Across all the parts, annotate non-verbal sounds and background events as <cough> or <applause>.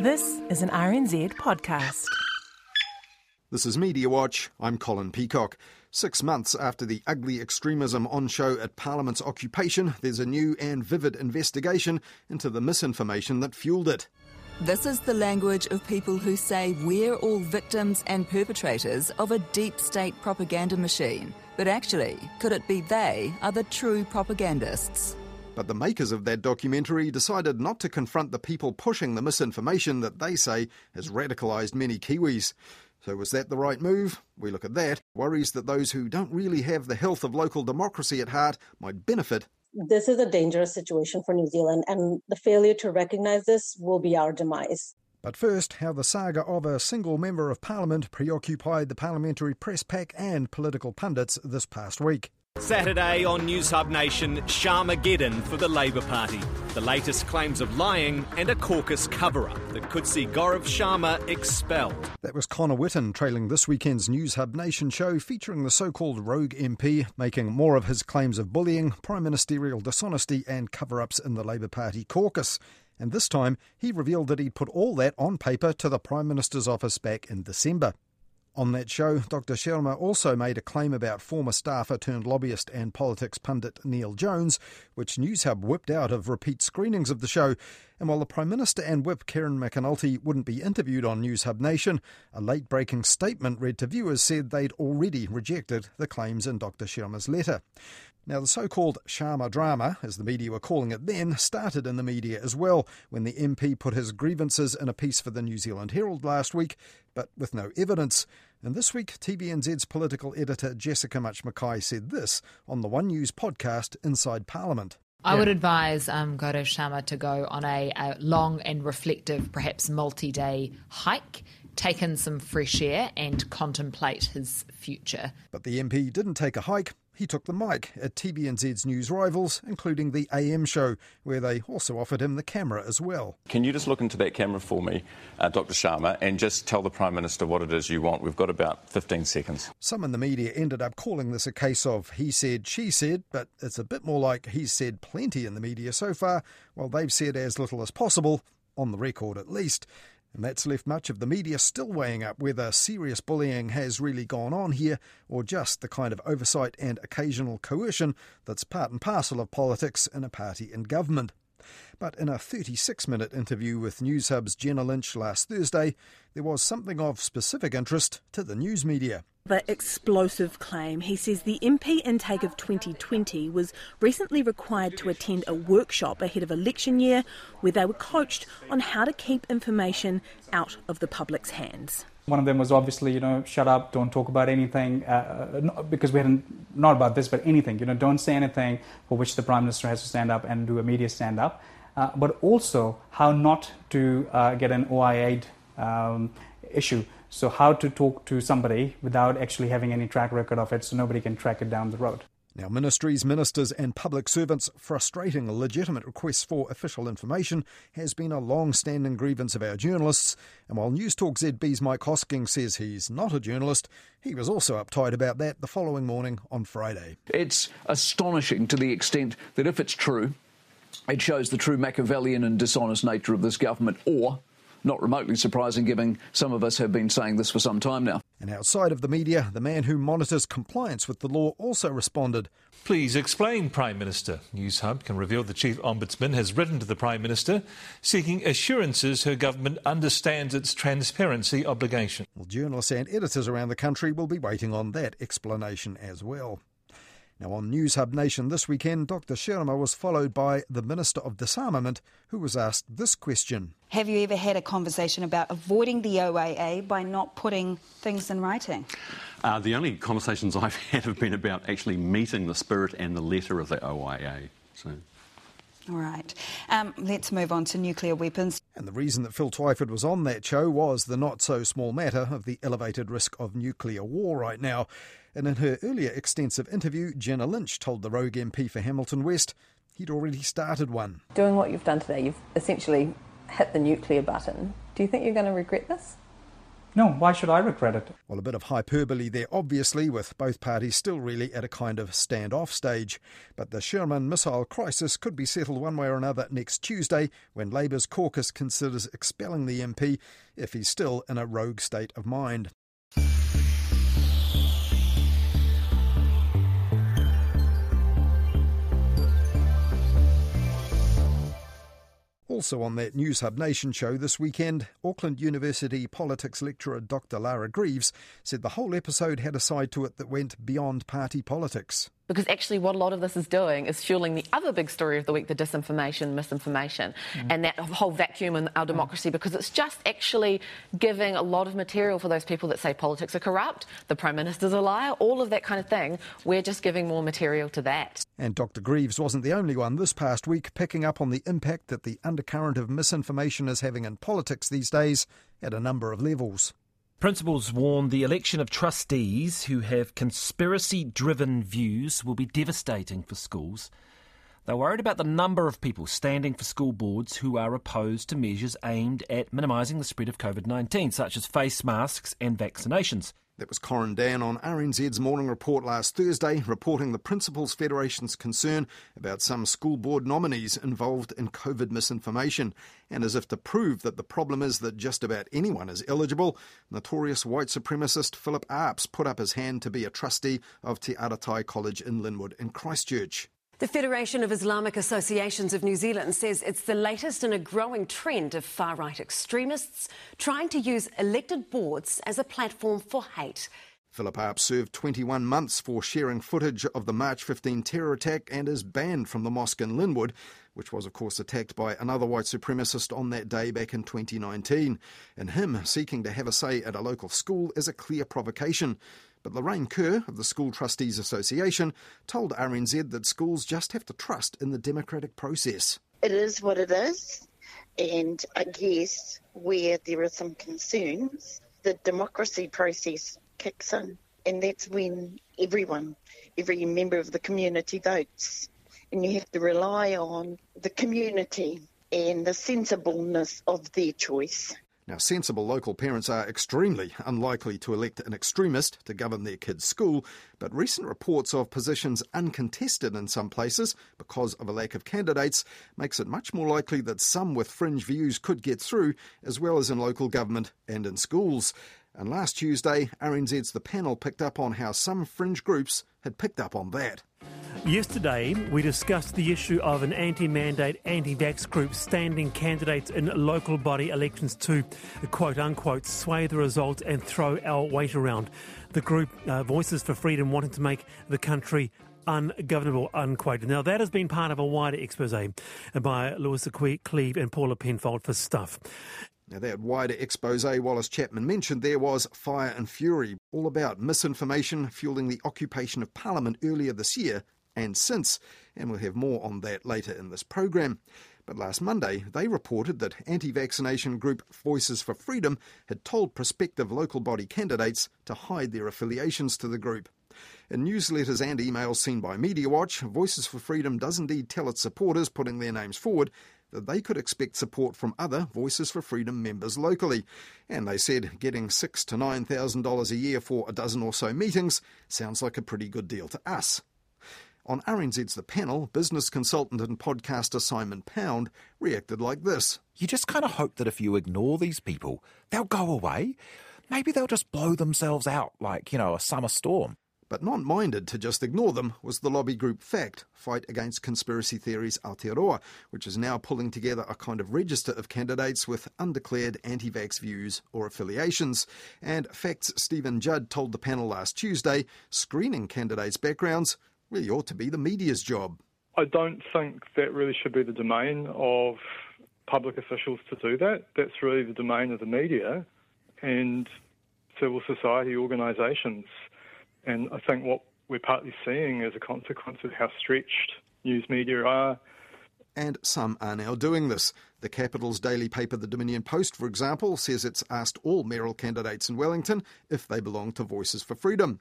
This is an RNZ podcast. This is Media Watch. I'm Colin Peacock. Six months after the ugly extremism on show at Parliament's occupation, there's a new and vivid investigation into the misinformation that fueled it. This is the language of people who say we're all victims and perpetrators of a deep state propaganda machine. But actually, could it be they are the true propagandists? But the makers of that documentary decided not to confront the people pushing the misinformation that they say has radicalised many Kiwis. So, was that the right move? We look at that. Worries that those who don't really have the health of local democracy at heart might benefit. This is a dangerous situation for New Zealand, and the failure to recognise this will be our demise. But first, how the saga of a single member of parliament preoccupied the parliamentary press pack and political pundits this past week. Saturday on Newshub Nation, Sharmageddon for the Labour Party. The latest claims of lying and a caucus cover up that could see Gaurav Sharma expelled. That was Connor Whitten trailing this weekend's Newshub Nation show featuring the so called rogue MP making more of his claims of bullying, prime ministerial dishonesty, and cover ups in the Labour Party caucus. And this time, he revealed that he'd put all that on paper to the Prime Minister's office back in December. On that show, Dr. Sharma also made a claim about former staffer turned lobbyist and politics pundit Neale Jones, which Newshub whipped out of repeat screenings of the show. And while the Prime Minister and Whip Kieran McAnulty wouldn't be interviewed on Newshub Nation, a late breaking statement read to viewers said they'd already rejected the claims in Dr. Sharma's letter. Now, the so called Sharma drama, as the media were calling it then, started in the media as well when the MP put his grievances in a piece for the New Zealand Herald last week, but with no evidence. And this week, TVNZ's political editor Jessica Mutch McKay said this on the One News podcast Inside Parliament. I would advise um, Gaurav Sharma to go on a, a long and reflective, perhaps multi day hike take in some fresh air and contemplate his future. But the MP didn't take a hike. He took the mic at TVNZ's news rivals, including the AM show, where they also offered him the camera as well. Can you just look into that camera for me, uh, Dr. Sharma, and just tell the Prime Minister what it is you want? We've got about 15 seconds. Some in the media ended up calling this a case of he said, she said, but it's a bit more like he's said plenty in the media so far, while they've said as little as possible, on the record at least. And that's left much of the media still weighing up whether serious bullying has really gone on here or just the kind of oversight and occasional coercion that's part and parcel of politics in a party in government. But in a 36 minute interview with Newshub's Jenna Lynch last Thursday, there was something of specific interest to the news media the explosive claim. He says the MP intake of 2020 was recently required to attend a workshop ahead of election year where they were coached on how to keep information out of the public's hands. One of them was obviously, you know, shut up, don't talk about anything, uh, uh because we hadn't, not about this, but anything, you know, don't say anything for which the Prime Minister has to stand up and do a media stand up. Uh, but also how not to uh, get an OIA um, issue. So, how to talk to somebody without actually having any track record of it so nobody can track it down the road. Now, ministries, ministers, and public servants frustrating legitimate requests for official information has been a long standing grievance of our journalists. And while Newstalk ZB's Mike Hosking says he's not a journalist, he was also uptight about that the following morning on Friday. It's astonishing to the extent that if it's true, it shows the true Machiavellian and dishonest nature of this government, or not remotely surprising, given some of us have been saying this for some time now. And outside of the media, the man who monitors compliance with the law also responded. Please explain, Prime Minister. Newshub can reveal the Chief Ombudsman has written to the Prime Minister seeking assurances her government understands its transparency obligation. Well, journalists and editors around the country will be waiting on that explanation as well. Now, on Newshub Nation this weekend, Dr. Sharma was followed by the Minister of Disarmament, who was asked this question Have you ever had a conversation about avoiding the OIA by not putting things in writing? Uh, the only conversations <laughs> I've had have been about actually meeting the spirit and the letter of the OIA. So. All right. Um, let's move on to nuclear weapons. And the reason that Phil Twyford was on that show was the not so small matter of the elevated risk of nuclear war right now. And in her earlier extensive interview, Jenna Lynch told the Rogue MP for Hamilton West he'd already started one. Doing what you've done today, you've essentially hit the nuclear button. Do you think you're going to regret this? No, why should I regret it? Well, a bit of hyperbole there, obviously, with both parties still really at a kind of standoff stage. But the Sharma missile crisis could be settled one way or another next Tuesday when Labour's caucus considers expelling the MP if he's still in a rogue state of mind. Also on that Newshub Nation show this weekend, Auckland University politics lecturer Dr. Lara Greaves said the whole episode had a side to it that went beyond party politics because actually what a lot of this is doing is fueling the other big story of the week, the disinformation, misinformation, mm. and that whole vacuum in our democracy, because it's just actually giving a lot of material for those people that say politics are corrupt, the Prime Minister's a liar, all of that kind of thing. We're just giving more material to that. And Dr Greaves wasn't the only one this past week picking up on the impact that the undercurrent of misinformation is having in politics these days at a number of levels. Principals warn the election of trustees who have conspiracy driven views will be devastating for schools. They're worried about the number of people standing for school boards who are opposed to measures aimed at minimising the spread of COVID 19, such as face masks and vaccinations. That was Corin Dann on RNZ's morning report last Thursday, reporting the Principals Federation's concern about some school board nominees involved in COVID misinformation. And as if to prove that the problem is that just about anyone is eligible, notorious white supremacist Philip Arps put up his hand to be a trustee of Te Aratai College in Linwood in Christchurch. The Federation of Islamic Associations of New Zealand says it's the latest in a growing trend of far right extremists trying to use elected boards as a platform for hate. Philip Arp served 21 months for sharing footage of the March 15 terror attack and is banned from the mosque in Linwood, which was, of course, attacked by another white supremacist on that day back in 2019. And him seeking to have a say at a local school is a clear provocation. But Lorraine Kerr of the School Trustees Association told RNZ that schools just have to trust in the democratic process. It is what it is. And I guess where there are some concerns, the democracy process kicks in. And that's when everyone, every member of the community votes. And you have to rely on the community and the sensibleness of their choice. Now, sensible local parents are extremely unlikely to elect an extremist to govern their kids' school, but recent reports of positions uncontested in some places because of a lack of candidates makes it much more likely that some with fringe views could get through, as well as in local government and in schools. And last Tuesday, RNZ's The Panel picked up on how some fringe groups had picked up on that. Yesterday, we discussed the issue of an anti mandate, anti vax group standing candidates in local body elections to quote unquote sway the result and throw our weight around. The group uh, Voices for Freedom wanting to make the country ungovernable, unquote. Now, that has been part of a wider expose by Louisa Cleave and Paula Penfold for Stuff. Now, that wider expose Wallace Chapman mentioned there was Fire and Fury, all about misinformation fueling the occupation of Parliament earlier this year and since, and we'll have more on that later in this program. But last Monday, they reported that anti vaccination group Voices for Freedom had told prospective local body candidates to hide their affiliations to the group. In newsletters and emails seen by MediaWatch, Voices for Freedom does indeed tell its supporters putting their names forward that they could expect support from other Voices for Freedom members locally. And they said getting six to nine thousand dollars a year for a dozen or so meetings sounds like a pretty good deal to us. On RNZ's The Panel, business consultant and podcaster Simon Pound reacted like this. You just kind of hope that if you ignore these people, they'll go away. Maybe they'll just blow themselves out like, you know, a summer storm. But not minded to just ignore them was the lobby group FACT, Fight Against Conspiracy Theories Aotearoa, which is now pulling together a kind of register of candidates with undeclared anti vax views or affiliations. And FACT's Stephen Judd told the panel last Tuesday screening candidates' backgrounds really ought to be the media's job. I don't think that really should be the domain of public officials to do that. That's really the domain of the media and civil society organisations. And I think what we're partly seeing is a consequence of how stretched news media are. And some are now doing this. The capital's daily paper, the Dominion Post, for example, says it's asked all mayoral candidates in Wellington if they belong to Voices for Freedom.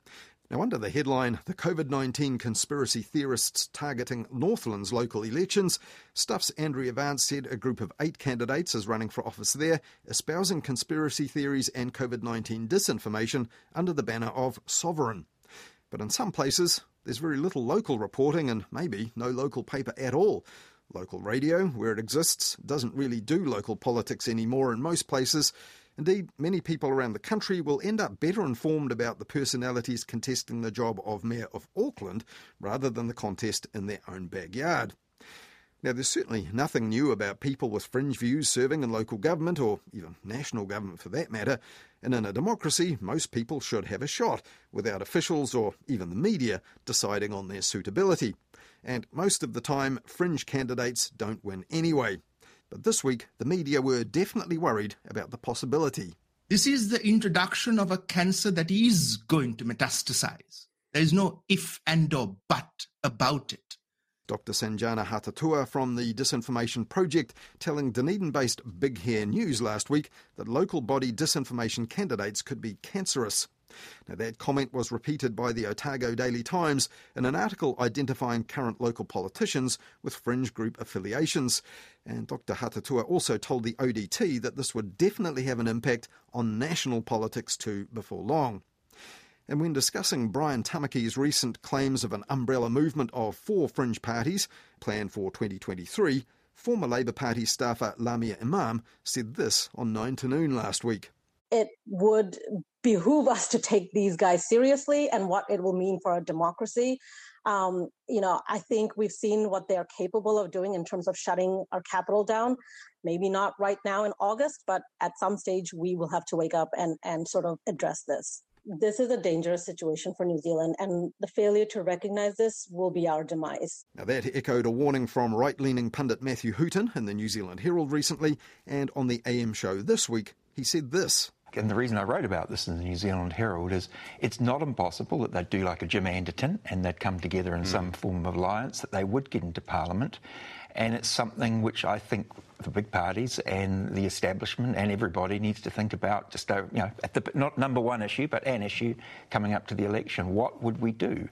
Now, under the headline, The COVID 19 Conspiracy Theorists Targeting Northland's Local Elections, Stuff's Andrea Vance said a group of eight candidates is running for office there, espousing conspiracy theories and COVID 19 disinformation under the banner of Sovereign. But in some places, there's very little local reporting and maybe no local paper at all. Local radio, where it exists, doesn't really do local politics anymore in most places, Indeed, many people around the country will end up better informed about the personalities contesting the job of Mayor of Auckland rather than the contest in their own backyard. Now, there's certainly nothing new about people with fringe views serving in local government, or even national government for that matter. And in a democracy, most people should have a shot without officials or even the media deciding on their suitability. And most of the time, fringe candidates don't win anyway. But this week, the media were definitely worried about the possibility. This is the introduction of a cancer that is going to metastasize. There is no if and or but about it. Dr. Sanjana Hattotuwa from the Disinformation Project telling Dunedin based Big Hair News last week that local body disinformation candidates could be cancerous. Now, that comment was repeated by the Otago Daily Times in an article identifying current local politicians with fringe group affiliations. And Dr. Hattotuwa also told the ODT that this would definitely have an impact on national politics too before long. And when discussing Brian Tamaki's recent claims of an umbrella movement of four fringe parties planned for 2023, former Labour Party staffer Lamia Imam said this on 9 to noon last week. It would behoove us to take these guys seriously and what it will mean for our democracy. Um, you know, I think we've seen what they're capable of doing in terms of shutting our capital down. Maybe not right now in August, but at some stage we will have to wake up and, and sort of address this. This is a dangerous situation for New Zealand, and the failure to recognise this will be our demise. Now, that echoed a warning from right leaning pundit Matthew Hooton in the New Zealand Herald recently, and on the AM show this week, he said this. And the reason I wrote about this in the New Zealand Herald is it's not impossible that they'd do like a Jim Anderton and they'd come together in mm. some form of alliance, that they would get into Parliament. And it's something which I think the big parties and the establishment and everybody needs to think about just, uh, you know, the, not number one issue, but an issue coming up to the election. What would we do?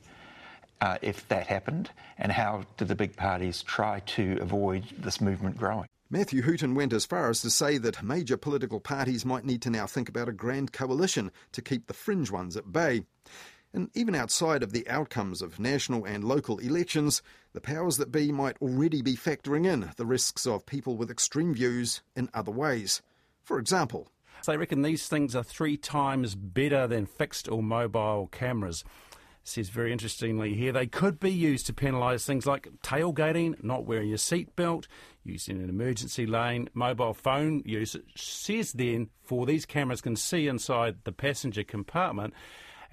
Uh, if that happened, and how do the big parties try to avoid this movement growing? Matthew Hooton went as far as to say that major political parties might need to now think about a grand coalition to keep the fringe ones at bay. And even outside of the outcomes of national and local elections, the powers that be might already be factoring in the risks of people with extreme views in other ways. For example, they reckon these things are three times better than fixed or mobile cameras says very interestingly here they could be used to penalise things like tailgating, not wearing your seatbelt, using an emergency lane, mobile phone use. It says then for these cameras can see inside the passenger compartment.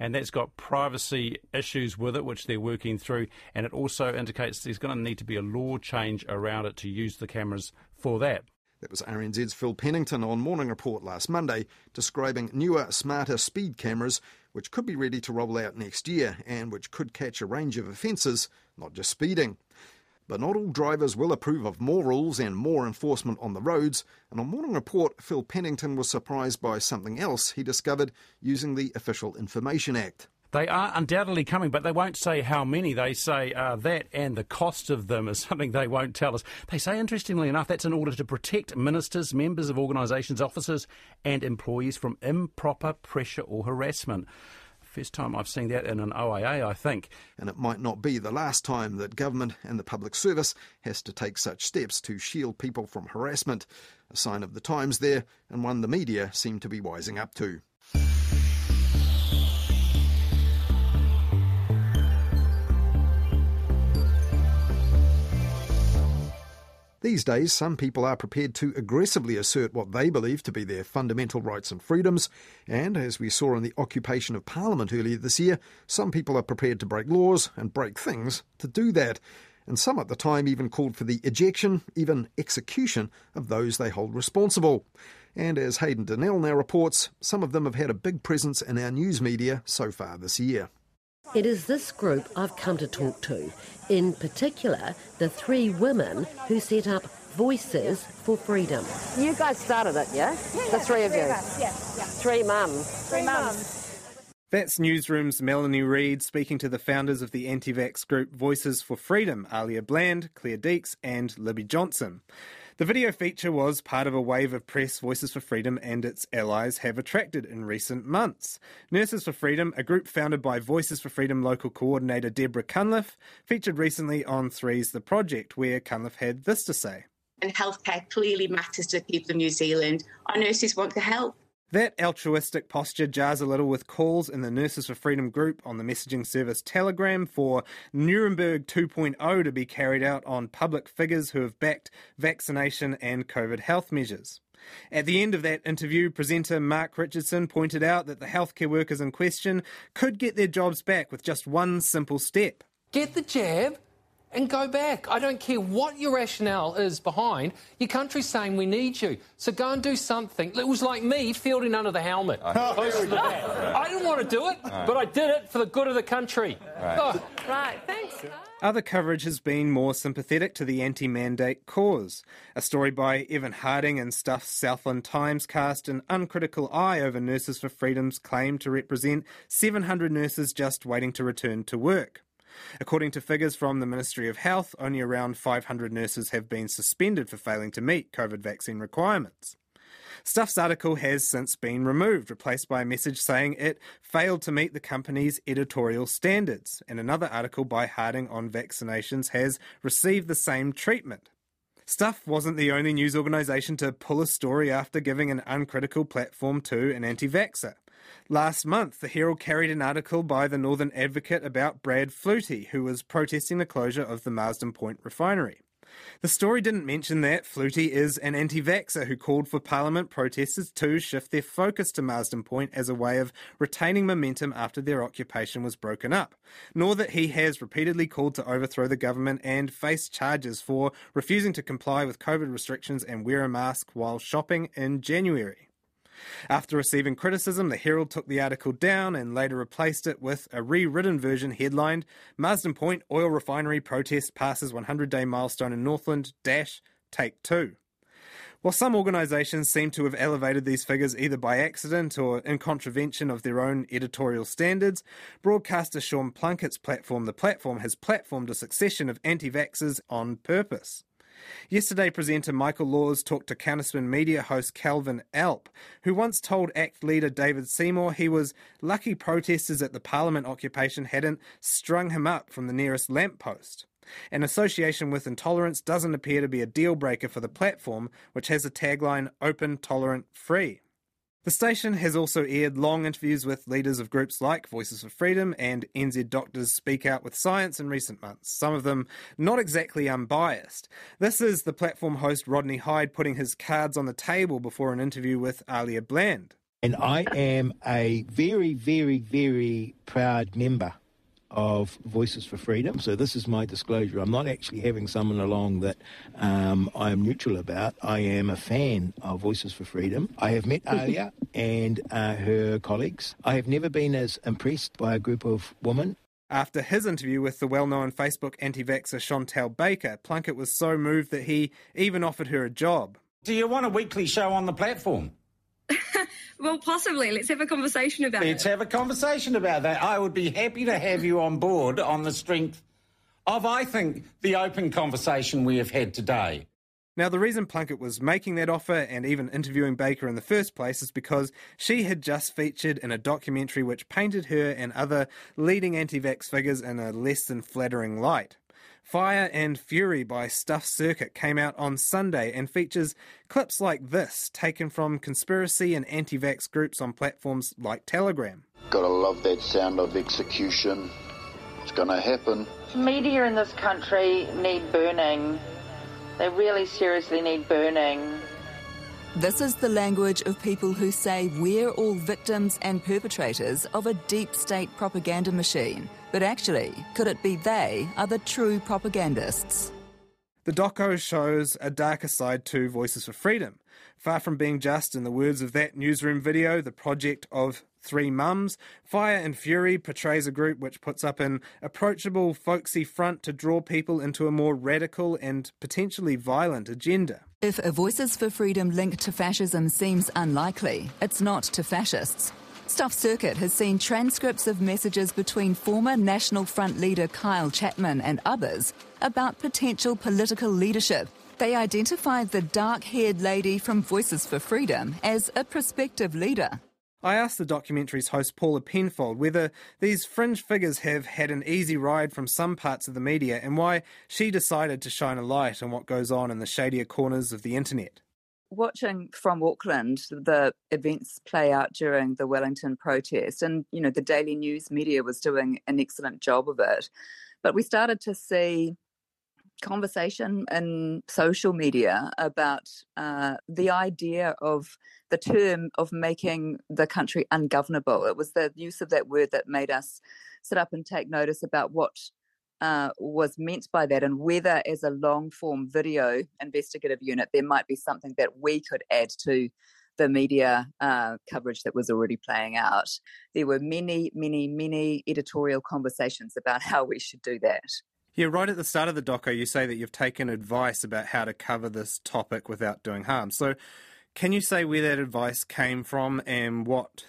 And that's got privacy issues with it, which they're working through. And it also indicates there's going to need to be a law change around it to use the cameras for that. That was RNZ's Phil Pennington on Morning Report last Monday, describing newer, smarter speed cameras which could be ready to roll out next year and which could catch a range of offences, not just speeding. But not all drivers will approve of more rules and more enforcement on the roads, and on Morning Report, Phil Pennington was surprised by something else he discovered using the Official Information Act. They are undoubtedly coming, but they won't say how many. They say uh, that and the cost of them is <laughs> something they won't tell us. They say, interestingly enough, that's in order to protect ministers, members of organisations, officers, and employees from improper pressure or harassment. First time I've seen that in an OIA, I think. And it might not be the last time that government and the public service has to take such steps to shield people from harassment. A sign of the times there, and one the media seem to be wising up to. These days, some people are prepared to aggressively assert what they believe to be their fundamental rights and freedoms, and as we saw in the occupation of Parliament earlier this year, some people are prepared to break laws and break things to do that. And some at the time even called for the ejection, even execution, of those they hold responsible. And as Hayden Donnell now reports, some of them have had a big presence in our news media so far this year. It is this group I've come to talk to, in particular, the three women who set up Voices for Freedom. You guys started it, yeah? yeah the three of you? Yeah, yeah. Three mums. Three mums. That's Newsroom's Melanie Reid speaking to the founders of the anti vax group Voices for Freedom, Alia Bland, Claire Deeks, and Libby Johnson. The video feature was part of a wave of press Voices for Freedom and its allies have attracted in recent months. Nurses for Freedom, a group founded by Voices for Freedom local coordinator Deborah Cunliffe, featured recently on Three's The Project, where Cunliffe had this to say. And healthcare clearly matters to the people of New Zealand. Our nurses want to help. That altruistic posture jars a little with calls in the Nurses for Freedom group on the messaging service Telegram for Nuremberg 2.0 to be carried out on public figures who have backed vaccination and COVID health measures. At the end of that interview, presenter Mark Richardson pointed out that the healthcare workers in question could get their jobs back with just one simple step. Get the jab and go back. I don't care what your rationale is behind. Your country's saying we need you. So go and do something. It was like me fielding under the helmet. Close to the. I didn't want to do it, but I did it for the good of the country. Right, Oh. right thanks. Other coverage has been more sympathetic to the anti mandate cause. A story by Evan Harding in Stuff's Southland Times cast an uncritical eye over Nurses for Freedom's claim to represent 700 nurses just waiting to return to work. According to figures from the Ministry of Health, only around 500 nurses have been suspended for failing to meet COVID vaccine requirements. Stuff's article has since been removed, replaced by a message saying it failed to meet the company's editorial standards, and another article by Harding on vaccinations has received the same treatment. Stuff wasn't the only news organisation to pull a story after giving an uncritical platform to an anti vaxxer. Last month, the Herald carried an article by the Northern Advocate about Brad Flutey, who was protesting the closure of the Marsden Point refinery. The story didn't mention that Flutey is an anti vaxxer who called for Parliament protesters to shift their focus to Marsden Point as a way of retaining momentum after their occupation was broken up, nor that he has repeatedly called to overthrow the government and face charges for refusing to comply with COVID restrictions and wear a mask while shopping in January. After receiving criticism, the Herald took the article down and later replaced it with a rewritten version headlined Marsden Point Oil Refinery Protest Passes 100 Day Milestone in Northland Dash Take 2. While some organisations seem to have elevated these figures either by accident or in contravention of their own editorial standards, broadcaster Sean Plunkett's platform, The Platform, has platformed a succession of anti vaxxers on purpose. Yesterday, presenter Michael Laws talked to Counterspin Media host Calvin Alp, who once told ACT leader David Seymour he was lucky protesters at the Parliament occupation hadn't strung him up from the nearest lamppost. An association with intolerance doesn't appear to be a deal breaker for the platform, which has a tagline Open, Tolerant, Free. The station has also aired long interviews with leaders of groups like Voices for Freedom and NZ Doctors Speak Out with Science in recent months, some of them not exactly unbiased. This is the platform host Rodney Hide putting his cards on the table before an interview with Alia Bland. And I am a very, very, very proud member of Voices for Freedom. So this is my disclosure. I'm not actually having someone along that um, I am neutral about. I am a fan of Voices for Freedom. I have met Alia <laughs> and uh, her colleagues. I have never been as impressed by a group of women After his interview with the well known Facebook anti vaxxer Chantelle Baker, Plunkett was so moved that he even offered her a job. Do you want a weekly show on the platform? <laughs> Well, possibly. Let's have a conversation about Let's it. have a conversation about that. I would be happy to have you on board on the strength of, I think, the open conversation we have had today. Now, the reason Plunkett was making that offer and even interviewing Baker in the first place is because she had just featured in a documentary which painted her and other leading anti vax figures in a less than flattering light. Fire and Fury by Stuff Circuit came out on Sunday and features clips like this taken from conspiracy and anti vax groups on platforms like Telegram. Gotta love that sound of execution. It's gonna happen. Media in this country need burning. They really seriously need burning. This is the language of people who say we're all victims and perpetrators of a deep state propaganda machine. But actually, could it be they are the true propagandists? The doco shows a darker side to Voices for Freedom. Far from being just, in the words of that newsroom video, the project of three mums, Fire and Fury portrays a group which puts up an approachable, folksy front to draw people into a more radical and potentially violent agenda. If a Voices for Freedom link to fascism seems unlikely, it's not to fascists. Stuff Circuit has seen transcripts of messages between former National Front leader Kyle Chapman and others about potential political leadership. They identified the dark haired lady from Voices for Freedom as a prospective leader. I asked the documentary's host Paula Penfold whether these fringe figures have had an easy ride from some parts of the media and why she decided to shine a light on what goes on in the shadier corners of the internet. Watching from Auckland the events play out during the Wellington protest, and you know, the daily news media was doing an excellent job of it. But we started to see conversation in social media about uh, the idea of the term of making the country ungovernable. It was the use of that word that made us sit up and take notice about what uh, was meant by that and whether, as a long form video investigative unit, there might be something that we could add to the media uh, coverage that was already playing out. There were many, many, many editorial conversations about how we should do that. Yeah, right at the start of the doco, you say that you've taken advice about how to cover this topic without doing harm. So, can you say where that advice came from and what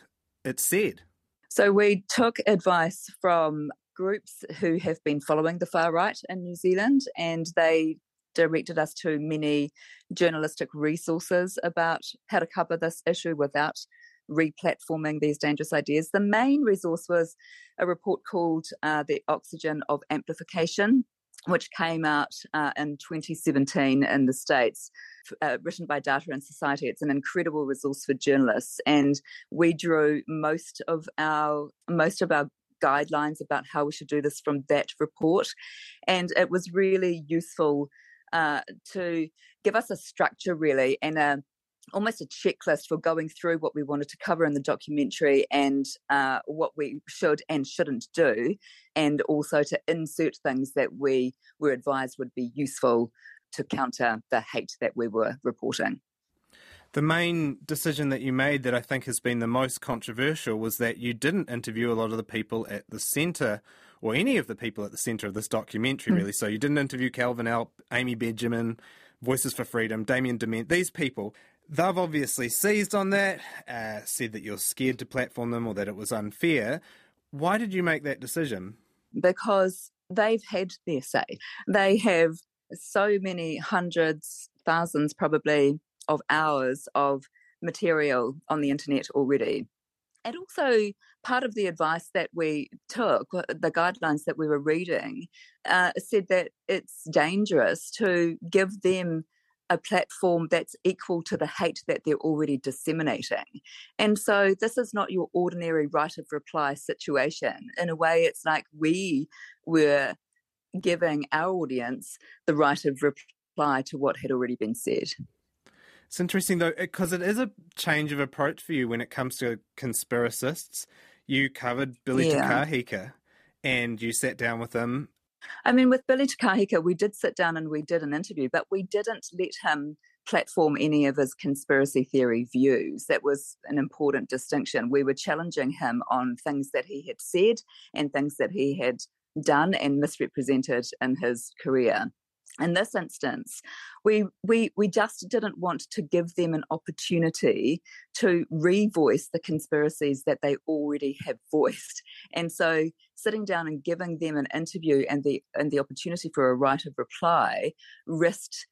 it said? So, we took advice from groups who have been following the far right in New Zealand, and they directed us to many journalistic resources about how to cover this issue without replatforming these dangerous ideas. The main resource was a report called uh, The Oxygen of Amplification, which came out uh, in 2017 in the States. Uh, written by Data and Society. It's an incredible resource for journalists, and we drew most of our most of our guidelines about how we should do this from that report, and it was really useful uh, to give us a structure, really, and a almost a checklist for going through what we wanted to cover in the documentary and uh, what we should and shouldn't do, and also to insert things that we were advised would be useful to counter the hate that we were reporting. The main decision that you made that I think has been the most controversial was that you didn't interview a lot of the people at the centre, or any of the people at the centre of this documentary, mm. really. So you didn't interview Calvin Alp, Amy Benjamin, Voices for Freedom, Damien De Ment, these people. They've obviously seized on that, uh, said that you're scared to platform them or that it was unfair. Why did you make that decision? Because they've had their say. They have so many hundreds, thousands probably, of hours of material on the internet already. And also, part of the advice that we took, uh, the guidelines that we were reading, uh, said that it's dangerous to give them a platform that's equal to the hate that they're already disseminating. And so this is not your ordinary right of reply situation. In a way, it's like we were giving our audience the right of reply to what had already been said. It's interesting though, because it is a change of approach for you when it comes to conspiracists. You covered Billy yeah. Te Kahika and you sat down with him I mean, with Billy Te Kahika, we did sit down and we did an interview, but we didn't let him platform any of his conspiracy theory views. That was an important distinction. We were challenging him on things that he had said and things that he had done and misrepresented in his career in this instance, we, we, we just didn't want to give them an opportunity to revoice the conspiracies that they already have voiced. And so sitting down and giving them an interview and the, and the opportunity for a right of reply risked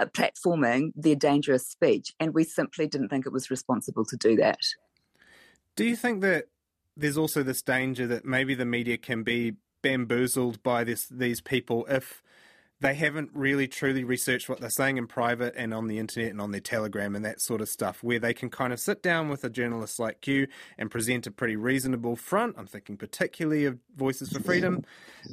uh, platforming their dangerous speech. And we simply didn't think it was responsible to do that. Do you think that there's also this danger that maybe the media can be bamboozled by this, these people if they haven't really truly researched what they're saying in private and on the internet and on their telegram and that sort of stuff, where they can kind of sit down with a journalist like you and present a pretty reasonable front. I'm thinking particularly of Voices for Freedom,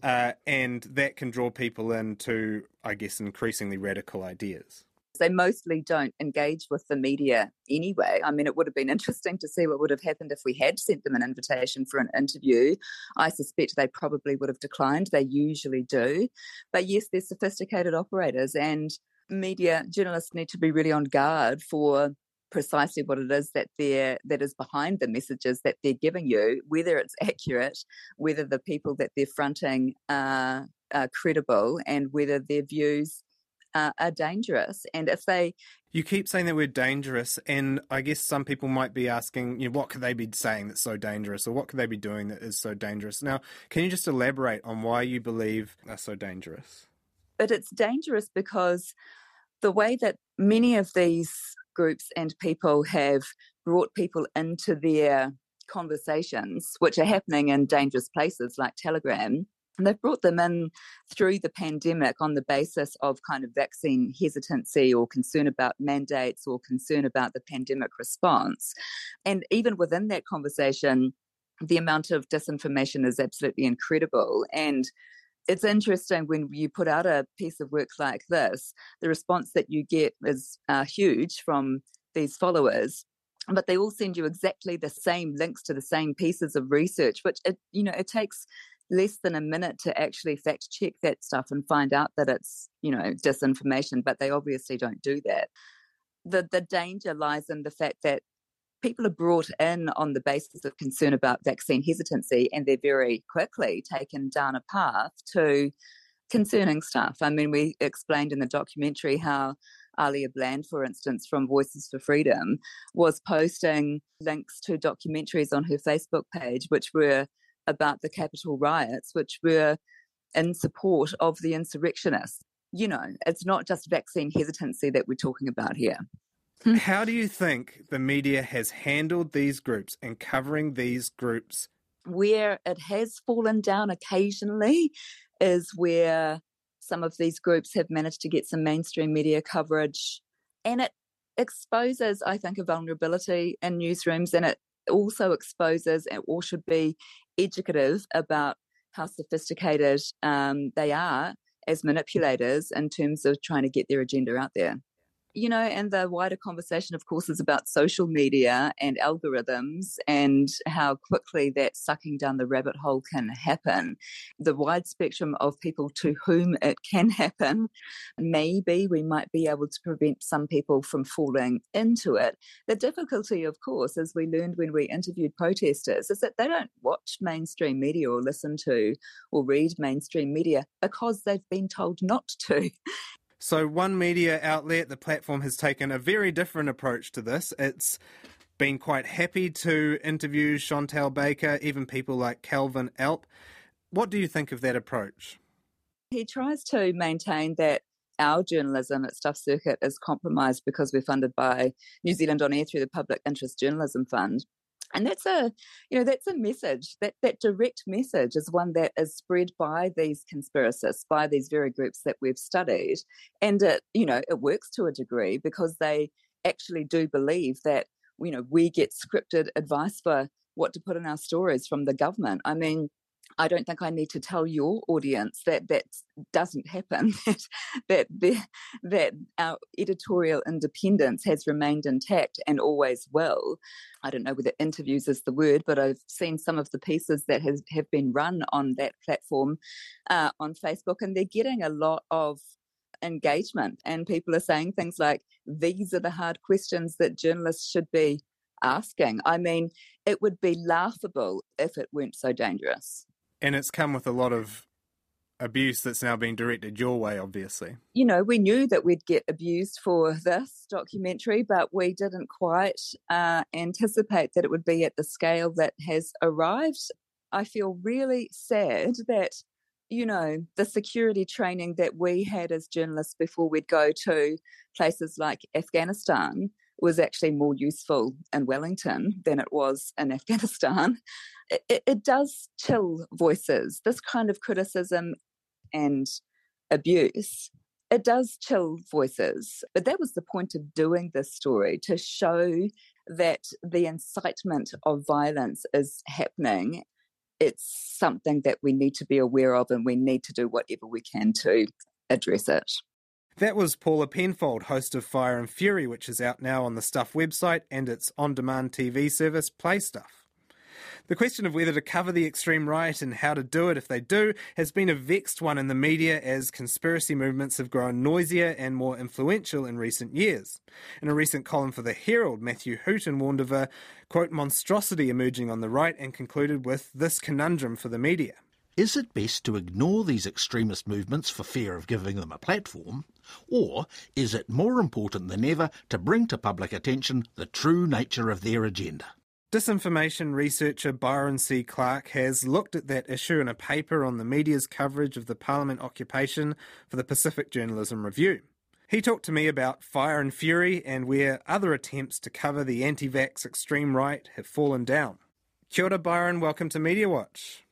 uh, and that can draw people into, I guess, increasingly radical ideas. They mostly don't engage with the media anyway. I mean, it would have been interesting to see what would have happened if we had sent them an invitation for an interview. I suspect they probably would have declined. They usually do. But yes, they're sophisticated operators, and media journalists need to be really on guard for precisely what it is that they're that is behind the messages that they're giving you, whether it's accurate, whether the people that they're fronting are, are credible, and whether their views uh, are dangerous. And if they you keep saying that we're dangerous, and I guess some people might be asking, you know, what could they be saying that's so dangerous, or what could they be doing that is so dangerous? Now, can you just elaborate on why you believe they're so dangerous? But it's dangerous because the way that many of these groups and people have brought people into their conversations, which are happening in dangerous places like Telegram, and they've brought them in through the pandemic on the basis of kind of vaccine hesitancy or concern about mandates or concern about the pandemic response. And even within that conversation, the amount of disinformation is absolutely incredible. And it's interesting when you put out a piece of work like this, the response that you get is uh, huge from these followers but they all send you exactly the same links to the same pieces of research which it you know it takes less than a minute to actually fact check that stuff and find out that it's you know disinformation but they obviously don't do that. The the danger lies in the fact that people are brought in on the basis of concern about vaccine hesitancy and they're very quickly taken down a path to concerning stuff. I mean we explained in the documentary how Alia Bland, for instance, from Voices for Freedom, was posting links to documentaries on her Facebook page, which were about the Capitol riots, which were in support of the insurrectionists. You know, it's not just vaccine hesitancy that we're talking about here. How do you think the media has handled these groups and covering these groups? Where it has fallen down occasionally is where some of these groups have managed to get some mainstream media coverage. And it exposes, I think, a vulnerability in newsrooms and it also exposes or should be educative about how sophisticated um, they are as manipulators in terms of trying to get their agenda out there you know, and the wider conversation, of course, is about social media and algorithms and how quickly that sucking down the rabbit hole can happen. The wide spectrum of people to whom it can happen, maybe we might be able to prevent some people from falling into it. The difficulty, of course, as we learned when we interviewed protesters, is that they don't watch mainstream media or listen to or read mainstream media because they've been told not to. <laughs> So, one media outlet, the platform, has taken a very different approach to this. It's been quite happy to interview Chantelle Baker, even people like Calvin Alp. What do you think of that approach? He tries to maintain that our journalism at Stuff Circuit is compromised because we're funded by New Zealand On Air through the Public Interest Journalism Fund and that's a you know that's a message that that direct message is one that is spread by these conspiracists by these very groups that we've studied. And it you know it works to a degree because they actually do believe that you know we get scripted advice for what to put in our stories from the government. I mean I don't think I need to tell your audience that that doesn't happen. <laughs> that that the, that our editorial independence has remained intact and always will. I don't know whether interviews is the word, but I've seen some of the pieces that has have been run on that platform uh, on Facebook, and they're getting a lot of engagement. And people are saying things like, "These are the hard questions that journalists should be." asking. I mean, it would be laughable if it weren't so dangerous. And it's come with a lot of abuse that's now being directed your way, obviously. You know, we knew that we'd get abused for this documentary, but we didn't quite uh, anticipate that it would be at the scale that has arrived. I feel really sad that, you know, the security training that we had as journalists before we'd go to places like Afghanistan was actually more useful in Wellington than it was in <laughs> Afghanistan. It, it, does chill voices. This kind of criticism and abuse, it does chill voices. But that was the point of doing this story to show that the incitement of violence is happening. It's something that we need to be aware of, and we need to do whatever we can to address it. That was Paula Penfold, host of Fire and Fury, which is out now on the Stuff website and its on demand TV service, Play Stuff. The question of whether to cover the extreme right and how to do it if they do has been a vexed one in the media as conspiracy movements have grown noisier and more influential in recent years. In a recent column for The Herald, Matthew Hooton warned of a, quote, monstrosity emerging on the right and concluded with this conundrum for the media. Is it best to ignore these extremist movements for fear of giving them a platform? Or is it more important than ever to bring to public attention the true nature of their agenda? Disinformation researcher Byron C. Clark has looked at that issue in a paper on the media's coverage of the Parliament occupation for the Pacific Journalism Review. He talked to me about Fire and Fury and where other attempts to cover the anti vax extreme right have fallen down. Kia ora, Byron. Welcome to Media Watch.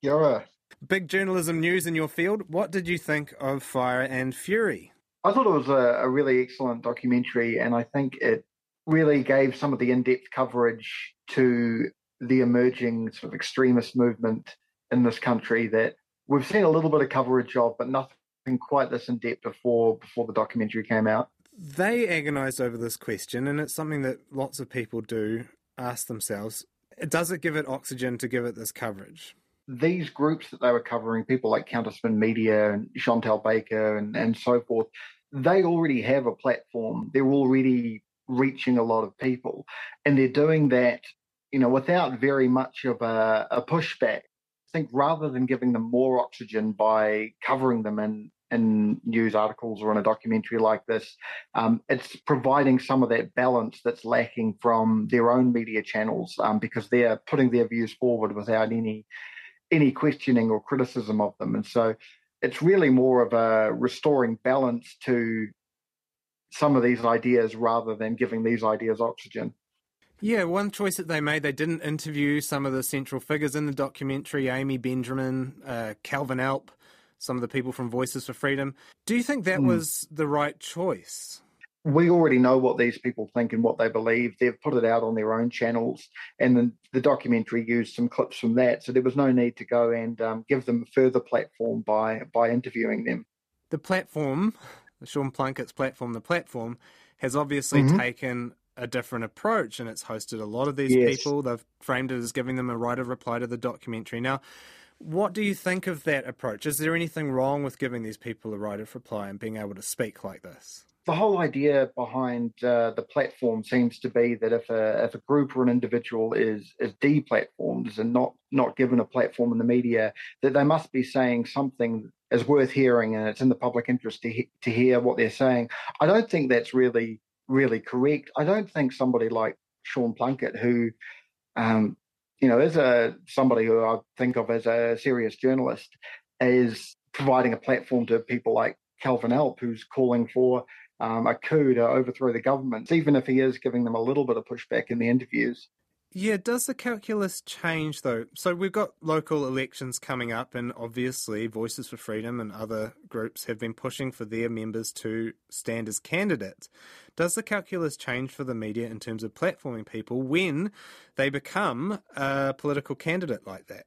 Kia ora. Big journalism news in your field. What did you think of Fire and Fury? I thought it was a, a really excellent documentary, and I think it really gave some of the in depth coverage to the emerging sort of extremist movement in this country that we've seen a little bit of coverage of, but nothing quite this in depth before before the documentary came out. They agonised over this question, and it's something that lots of people do ask themselves: Does it give it oxygen to give it this coverage? These groups that they were covering, people like Counterspin Media and Chantelle Baker and, and so forth, they already have a platform. They're already reaching a lot of people, and they're doing that, you know, without very much of a, a pushback. I think rather than giving them more oxygen by covering them in in news articles or in a documentary like this, um, it's providing some of that balance that's lacking from their own media channels um, because they're putting their views forward without any any questioning or criticism of them. And so it's really more of a restoring balance to some of these ideas rather than giving these ideas oxygen. Yeah, one choice that they made, they didn't interview some of the central figures in the documentary Amy Benjamin, uh, Kelvyn Alp, some of the people from Voices for Freedom. Do you think that mm. was the right choice? We already know what these people think and what they believe. They've put it out on their own channels, and then the documentary used some clips from that. So there was no need to go and um, give them a further platform by by interviewing them. The platform Sean Plunket's platform, the platform, has obviously mm-hmm. taken a different approach and it's hosted a lot of these yes. people. They've framed it as giving them a right of reply to the documentary. Now, what do you think of that approach? Is there anything wrong with giving these people a right of reply and being able to speak like this? The whole idea behind uh, the platform seems to be that if a if a group or an individual is is deplatformed and not not given a platform in the media, that they must be saying something is worth hearing and it's in the public interest to, he- to hear what they're saying. I don't think that's really, really correct. I don't think somebody like Sean Plunket, who, um, you know, is a somebody who I think of as a serious journalist, is providing a platform to people like Kelvyn Alp, who's calling for um, a coup to overthrow the government, even if he is giving them a little bit of pushback in the interviews. Yeah, does the calculus change though? So we've got local elections coming up, and obviously, Voices for Freedom and other groups have been pushing for their members to stand as candidates. Does the calculus change for the media in terms of platforming people when they become a political candidate like that?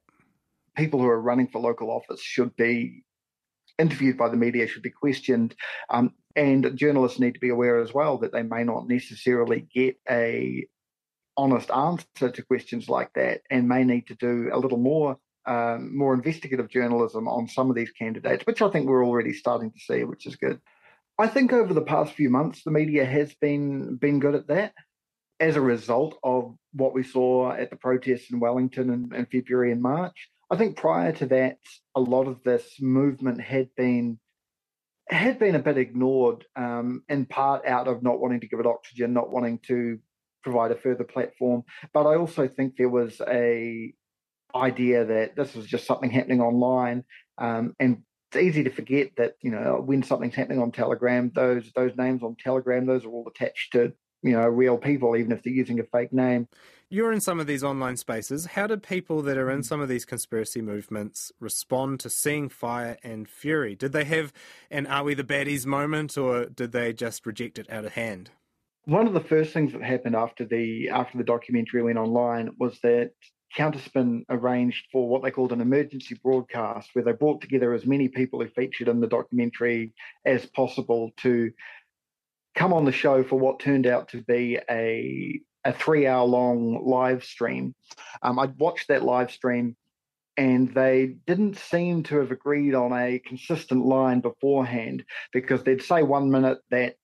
People who are running for local office should be interviewed by the media, should be questioned. Um, and journalists need to be aware as well that they may not necessarily get a honest answer to questions like that and may need to do a little more um, more investigative journalism on some of these candidates, which I think we're already starting to see, which is good. I think over the past few months, the media has been been good at that. As a result of what we saw at the protests in Wellington in, in February and March, I think prior to that, a lot of this movement had been had been a bit ignored, um, in part out of not wanting to give it oxygen, not wanting to provide a further platform. But I also think there was a idea that this was just something happening online, um, and it's easy to forget that you know when something's happening on Telegram, those those names on Telegram, those are all attached to you know real people, even if they're using a fake name. You're in some of these online spaces. How did people that are in mm. some of these conspiracy movements respond to seeing fire and fury? Did they have an "Are we the baddies" moment, or did they just reject it out of hand? one of the first things that happened after the after the documentary went online was that Counterspin arranged for what they called an emergency broadcast, where they brought together as many people who featured in the documentary as possible to come on the show for what turned out to be a a three hour long live stream. Um, I watched that live stream and they didn't seem to have agreed on a consistent line beforehand because they'd say one minute that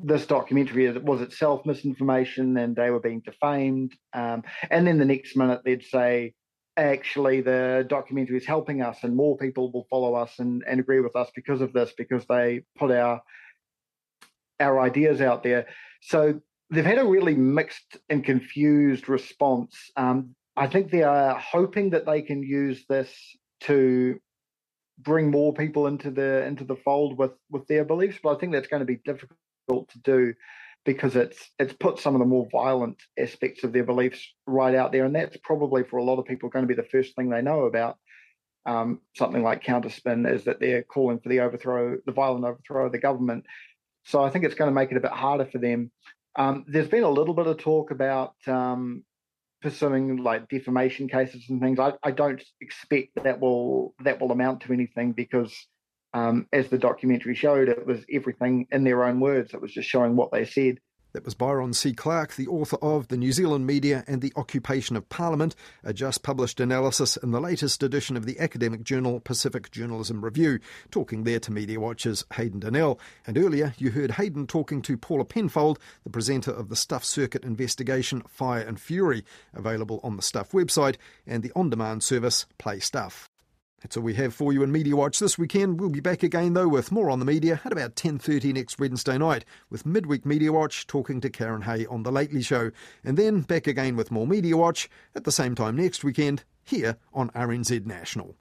this documentary was itself misinformation and they were being defamed. Um, and then the next minute they'd say actually the documentary is helping us and more people will follow us and, and agree with us because of this because they put our our ideas out there so they've had a really mixed and confused response um, i think they are hoping that they can use this to bring more people into the into the fold with with their beliefs but i think that's going to be difficult to do because it's it's put some of the more violent aspects of their beliefs right out there, and that's probably for a lot of people going to be the first thing they know about um, something like counterspin is that they're calling for the overthrow, the violent overthrow of the government. So I think it's going to make it a bit harder for them. Um, there's been a little bit of talk about um, pursuing like defamation cases and things. I, I don't expect that will that will amount to anything because um, as the documentary showed, it was everything in their own words. It was just showing what they said. That was Byron C. Clark, the author of The New Zealand Media and the Occupation of Parliament, a just published analysis in the latest edition of the academic journal Pacific Journalism Review, talking there to Media Watchers Hayden Donnell. And earlier, you heard Hayden talking to Paula Penfold, the presenter of the Stuff Circuit investigation Fire and Fury, available on the Stuff website and the on demand service Play Stuff. That's all we have for you in Media Watch this weekend. We'll be back again though with more on the media at about 10:30 next Wednesday night with midweek Media Watch talking to Karyn Hay on the Lately Show, and then back again with more Media Watch at the same time next weekend here on RNZ National.